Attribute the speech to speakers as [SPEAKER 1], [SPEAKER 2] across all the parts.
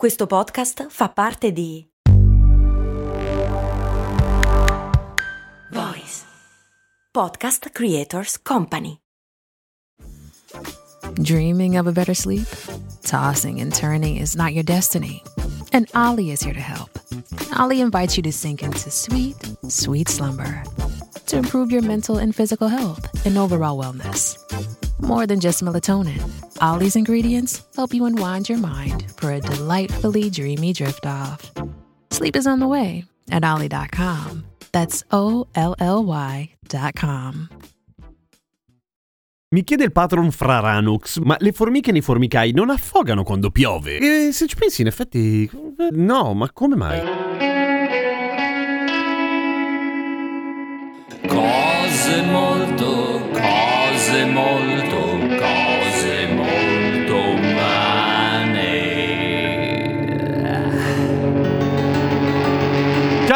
[SPEAKER 1] Questo podcast fa parte di Voice Podcast Creators Company.
[SPEAKER 2] Dreaming of a better sleep? Tossing and turning is not your destiny. And Ollie is here to help. Ollie invites you to sink into sweet, sweet slumber to improve your mental and physical health and overall wellness. More than just melatonin, Ollie's ingredients help you unwind your mind for a delightfully dreamy drift off. Sleep is on the way at Ollie.com. That's O L L Y.com.
[SPEAKER 3] Mi chiede il patron Fraranux, ma le formiche nei formicai non affogano quando piove? E se ci pensi, in effetti, no, ma come mai?
[SPEAKER 4] Cose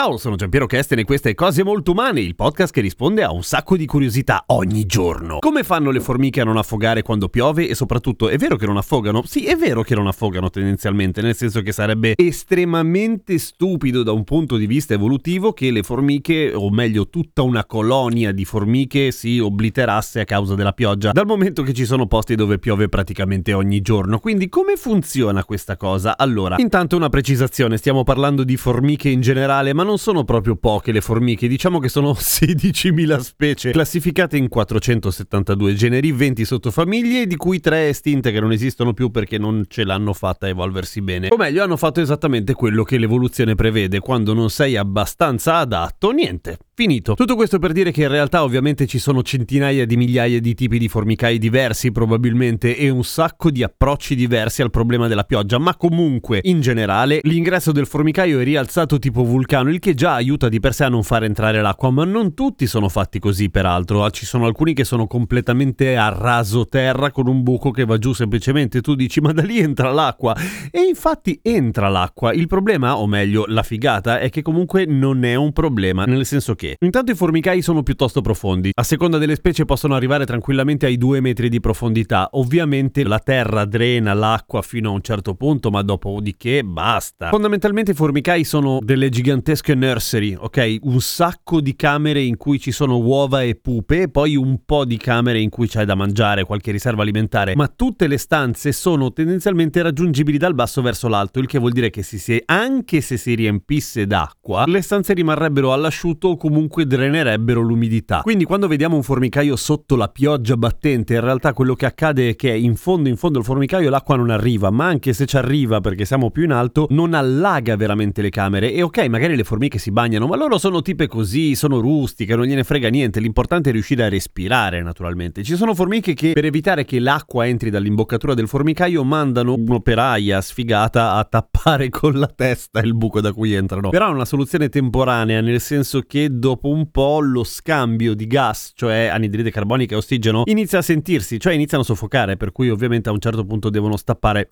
[SPEAKER 3] Ciao, sono Giampiero Kesten e queste Cose Molto Umane, il podcast che risponde a un sacco di curiosità ogni giorno. Come fanno le formiche a non affogare quando piove? E soprattutto, è vero che non affogano? Sì, è vero che non affogano tendenzialmente, nel senso che sarebbe estremamente stupido da un punto di vista evolutivo che le formiche, o meglio tutta una colonia di formiche, si obliterasse a causa della pioggia, dal momento che ci sono posti dove piove praticamente ogni giorno. Quindi come funziona questa cosa? Allora, intanto una precisazione, stiamo parlando di formiche in generale, ma non sono proprio poche le formiche, diciamo che sono 16.000 specie, classificate in 472 generi, 20 sottofamiglie, di cui 3 estinte che non esistono più perché non ce l'hanno fatta evolversi bene. O meglio, hanno fatto esattamente quello che l'evoluzione prevede, quando non sei abbastanza adatto, niente, finito. Tutto questo per dire che in realtà ovviamente ci sono centinaia di migliaia di tipi di formicai diversi probabilmente e un sacco di approcci diversi al problema della pioggia, ma comunque in generale l'ingresso del formicaio è rialzato tipo vulcano, il che già aiuta di per sé a non far entrare l'acqua, ma non tutti sono fatti così peraltro, ci sono alcuni che sono completamente a raso terra con un buco che va giù semplicemente, tu dici ma da lì entra l'acqua. E infatti entra l'acqua, il problema, o meglio la figata, è che comunque non è un problema, nel senso che intanto i formicai sono piuttosto profondi, a seconda delle specie possono arrivare tranquillamente ai 2 metri di profondità, ovviamente la terra drena l'acqua fino a un certo punto, ma dopodiché basta. Fondamentalmente i formicai sono delle gigantesche nursery, ok? Un sacco di camere in cui ci sono uova e pupe, poi un po' di camere in cui c'è da mangiare, qualche riserva alimentare, ma tutte le stanze sono tendenzialmente raggiungibili dal basso verso l'alto, il che vuol dire che si, anche se si riempisse d'acqua, le stanze rimarrebbero all'asciutto o comunque drenerebbero l'umidità. Quindi quando vediamo un formicaio sotto la pioggia battente, in realtà quello che accade è che in fondo in fondo il formicaio l'acqua non arriva, ma anche se ci arriva perché siamo più in alto, non allaga veramente le camere. E ok, magari le formiche si bagnano, ma loro sono tipe così, sono rustiche, non gliene frega niente, l'importante è riuscire a respirare naturalmente. Ci sono formiche che per evitare che l'acqua entri dall'imboccatura del formicaio mandano un'operaia sfigata a tappare con la testa il buco da cui entrano. Però è una soluzione temporanea, nel senso che dopo un po' lo scambio di gas, cioè anidride carbonica e ossigeno, inizia a sentirsi, cioè iniziano a soffocare, per cui ovviamente a un certo punto devono stappare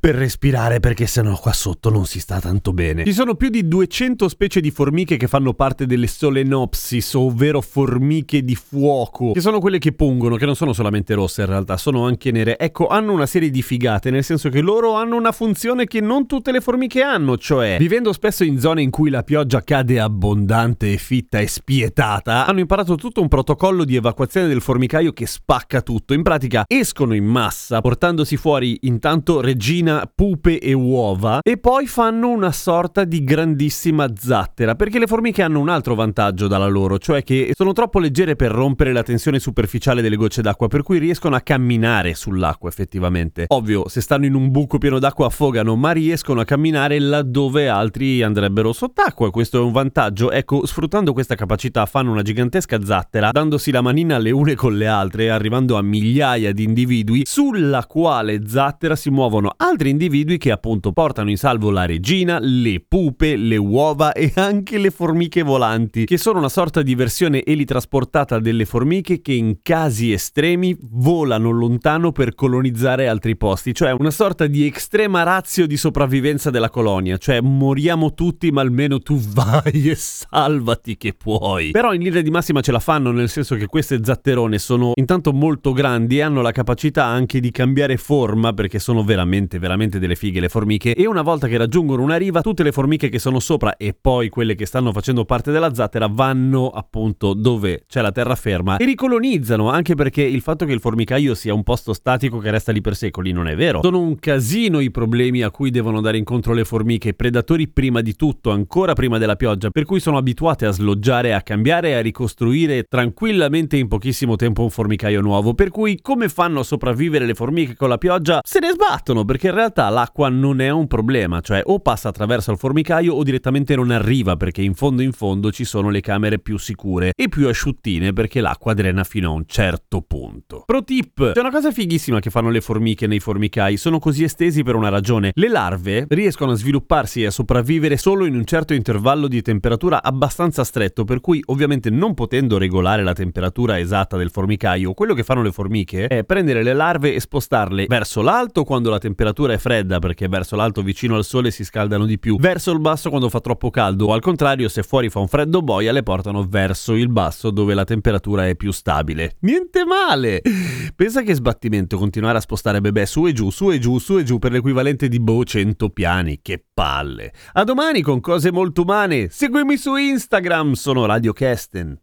[SPEAKER 3] per respirare perché sennò qua sotto non si sta tanto bene. Ci sono più di 200 specie di formiche che fanno parte delle Solenopsis, ovvero formiche di fuoco, che sono quelle che pungono, che non sono solamente rosse in realtà, sono anche nere. Ecco, hanno una serie di figate, nel senso che loro hanno una funzione che non tutte le formiche hanno, cioè vivendo spesso in zone in cui la pioggia cade abbondante e fitta e spietata, hanno imparato tutto un protocollo di evacuazione del formicaio che spacca tutto. In pratica escono in massa, portandosi fuori intanto regina, pupe e uova, e poi fanno una sorta di grandissima zattera, perché le formiche hanno un altro vantaggio dalla loro, cioè che sono troppo leggere per rompere la tensione superficiale delle gocce d'acqua, per cui riescono a camminare sull'acqua effettivamente. Ovvio, se stanno in un buco pieno d'acqua affogano, ma riescono a camminare laddove altri andrebbero sott'acqua. Questo è un vantaggio. Ecco, sfruttando questa capacità fanno una gigantesca zattera, dandosi la manina le une con le altre, arrivando a migliaia di individui, sulla quale zattera si muovono altri individui che appunto portano in salvo la regina, le pupe, le uova e anche le formiche volanti, che sono una sorta di versione elitrasportata delle formiche che in casi estremi volano lontano per colonizzare altri posti, cioè una sorta di estrema razio di sopravvivenza della colonia, cioè moriamo tutti ma almeno tu vai e salvati che puoi. Però in linea di massima ce la fanno nel senso che queste zatterone sono intanto molto grandi e hanno la capacità anche di cambiare forma perché sono veramente veramente delle fighe le formiche e una volta che raggiungono una riva tutte le formiche che sono sopra e poi quelle che stanno facendo parte della zattera vanno appunto dove c'è la terraferma e ricolonizzano anche perché il fatto che il formicaio sia un posto statico che resta lì per secoli non è vero. Sono un casino i problemi a cui devono dare incontro le formiche, predatori prima di tutto, ancora prima della pioggia, per cui sono abituate a sloggiare, a cambiare e a ricostruire tranquillamente in pochissimo tempo un formicaio nuovo, per cui come fanno a sopravvivere le formiche con la pioggia? Se ne sbattono perché in realtà l'acqua non è un problema, cioè o passa attraverso il formicaio o direttamente non arriva perché in fondo in fondo ci sono le camere più sicure e più asciuttine perché l'acqua drena fino a un certo punto. Pro tip, c'è una cosa fighissima che fanno le formiche nei formicai, sono così estesi per una ragione. Le larve riescono a svilupparsi e a sopravvivere solo in un certo intervallo di temperatura abbastanza stretto, per cui ovviamente non potendo regolare la temperatura esatta del formicaio, quello che fanno le formiche è prendere le larve e spostarle verso l'alto quando la temperatura è fredda, perché verso l'alto vicino al sole si scaldano di più, verso il basso quando fa troppo caldo, o al contrario se fuori fa un freddo boia le portano verso il basso dove la temperatura è più stabile. Niente male! Pensa che sbattimento continuare a spostare bebè su e giù, su e giù, su e giù per l'equivalente di boh 100 piani, che palle. A domani con cose molto umane. Seguimi su Instagram, sono Radio Kesten.